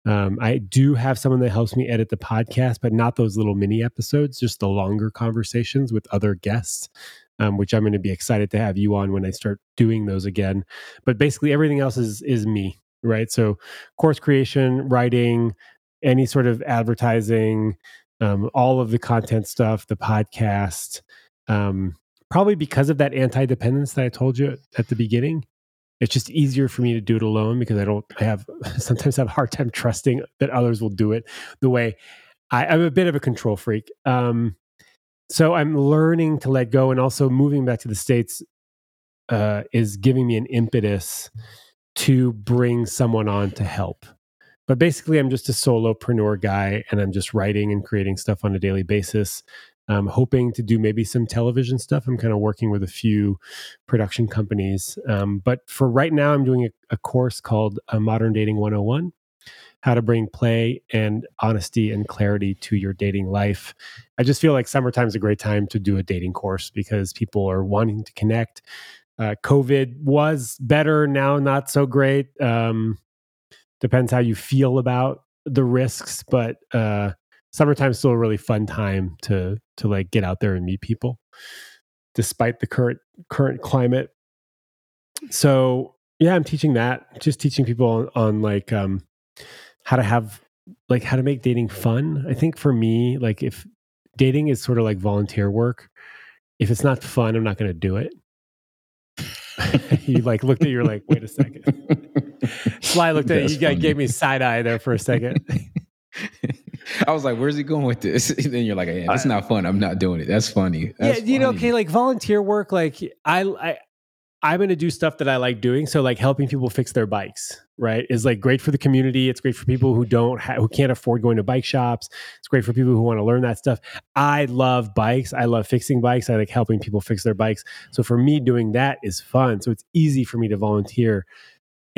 Um, I do have someone that helps me edit the podcast, but not those little mini episodes, just the longer conversations with other guests, um, which I'm going to be excited to have you on when I start doing those again. But basically, everything else is is me, right? So, course creation, writing, any sort of advertising, um, all of the content stuff, the podcast. Um, probably because of that anti dependence that I told you at the beginning it's just easier for me to do it alone because I don't have sometimes I have a hard time trusting that others will do it the way I, I'm a bit of a control freak. Um, so I'm learning to let go, and also moving back to the states uh, is giving me an impetus to bring someone on to help. But basically, I'm just a solopreneur guy, and I'm just writing and creating stuff on a daily basis. I'm hoping to do maybe some television stuff. I'm kind of working with a few production companies. Um, but for right now, I'm doing a, a course called uh, Modern Dating 101 How to Bring Play and Honesty and Clarity to Your Dating Life. I just feel like summertime is a great time to do a dating course because people are wanting to connect. Uh, COVID was better, now not so great. Um, depends how you feel about the risks, but uh, summertime's still a really fun time to to like get out there and meet people despite the current current climate so yeah i'm teaching that just teaching people on, on like um how to have like how to make dating fun. I think for me, like if dating is sort of like volunteer work, if it's not fun, I'm not going to do it. you like looked at you, you're like, wait a second. Sly looked at you, you gave me side eye there for a second. I was like, "Where's he going with this?" And then you're like, "Yeah, it's not fun. I'm not doing it. That's funny." That's yeah, you know, okay, like volunteer work. Like I, I, I'm going to do stuff that I like doing. So like helping people fix their bikes, right, is like great for the community. It's great for people who don't ha- who can't afford going to bike shops. It's great for people who want to learn that stuff. I love bikes. I love fixing bikes. I like helping people fix their bikes. So for me, doing that is fun. So it's easy for me to volunteer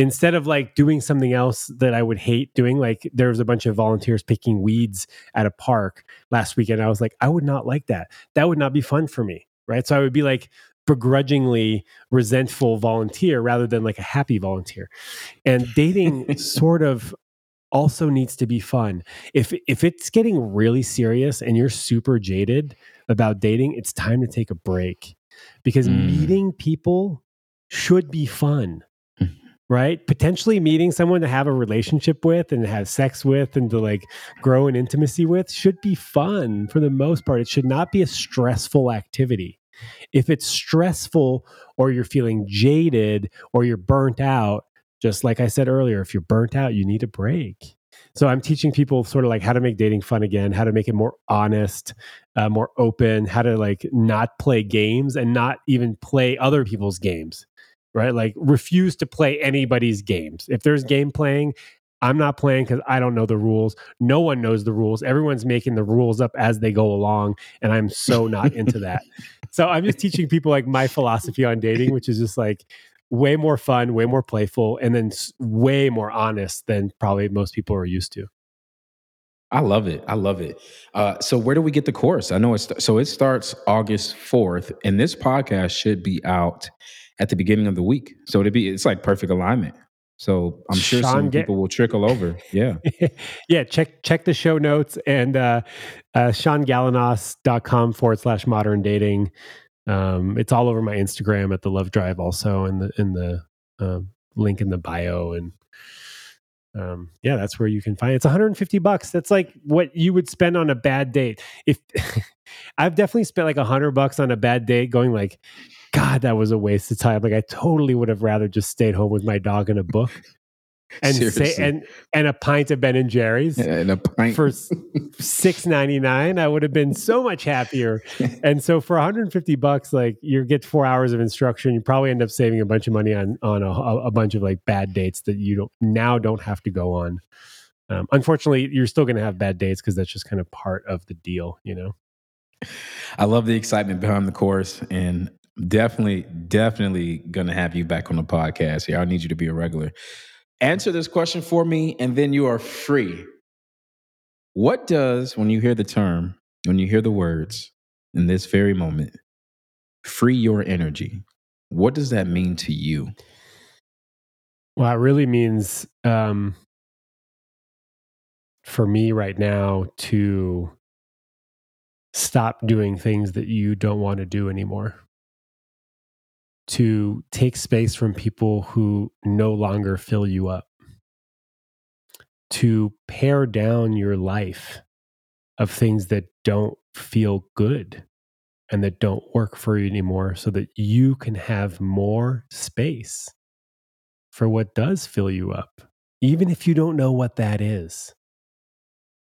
instead of like doing something else that I would hate doing, like there was a bunch of volunteers picking weeds at a park last weekend. I was like, I would not like that. That would not be fun for me. Right. So I would be like begrudgingly resentful volunteer rather than like a happy volunteer. And dating sort of also needs to be fun. If if it's getting really serious and you're super jaded about dating, it's time to take a break. Because mm. meeting people should be fun right? Potentially meeting someone to have a relationship with and have sex with and to like grow in intimacy with should be fun for the most part. It should not be a stressful activity. If it's stressful or you're feeling jaded or you're burnt out, just like I said earlier, if you're burnt out, you need a break. So I'm teaching people sort of like how to make dating fun again, how to make it more honest, uh, more open, how to like not play games and not even play other people's games right? Like refuse to play anybody's games. If there's game playing, I'm not playing because I don't know the rules. No one knows the rules. Everyone's making the rules up as they go along. And I'm so not into that. So I'm just teaching people like my philosophy on dating, which is just like way more fun, way more playful, and then way more honest than probably most people are used to. I love it. I love it. Uh, so where do we get the course? I know it's so it starts August 4th, and this podcast should be out at the beginning of the week. So it'd be it's like perfect alignment. So I'm sure Sean some get, people will trickle over. Yeah. yeah. Check check the show notes and uh, uh SeanGalanos.com forward slash modern dating. Um, it's all over my Instagram at the Love Drive also in the in the um, link in the bio and um, yeah, that's where you can find it. It's 150 bucks. That's like what you would spend on a bad date. If I've definitely spent like a hundred bucks on a bad date, going like, God, that was a waste of time. Like I totally would have rather just stayed home with my dog and a book. And say and and a pint of Ben and Jerry's and a pint for six ninety nine. I would have been so much happier. and so for 150 bucks, like you get four hours of instruction, you probably end up saving a bunch of money on on a, a bunch of like bad dates that you don't now don't have to go on. Um, unfortunately, you're still going to have bad dates because that's just kind of part of the deal, you know. I love the excitement behind the course, and Definitely, definitely gonna have you back on the podcast here. I need you to be a regular. Answer this question for me, and then you are free. What does, when you hear the term, when you hear the words in this very moment, free your energy, what does that mean to you? Well, it really means um, for me right now to stop doing things that you don't want to do anymore to take space from people who no longer fill you up, to pare down your life of things that don't feel good and that don't work for you anymore so that you can have more space for what does fill you up, even if you don't know what that is.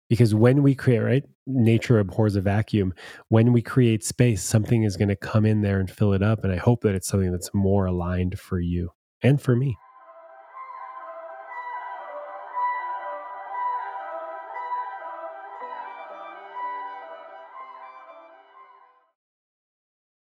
Because when we create, right, nature abhors a vacuum. When we create space, something is going to come in there and fill it up. And I hope that it's something that's more aligned for you and for me.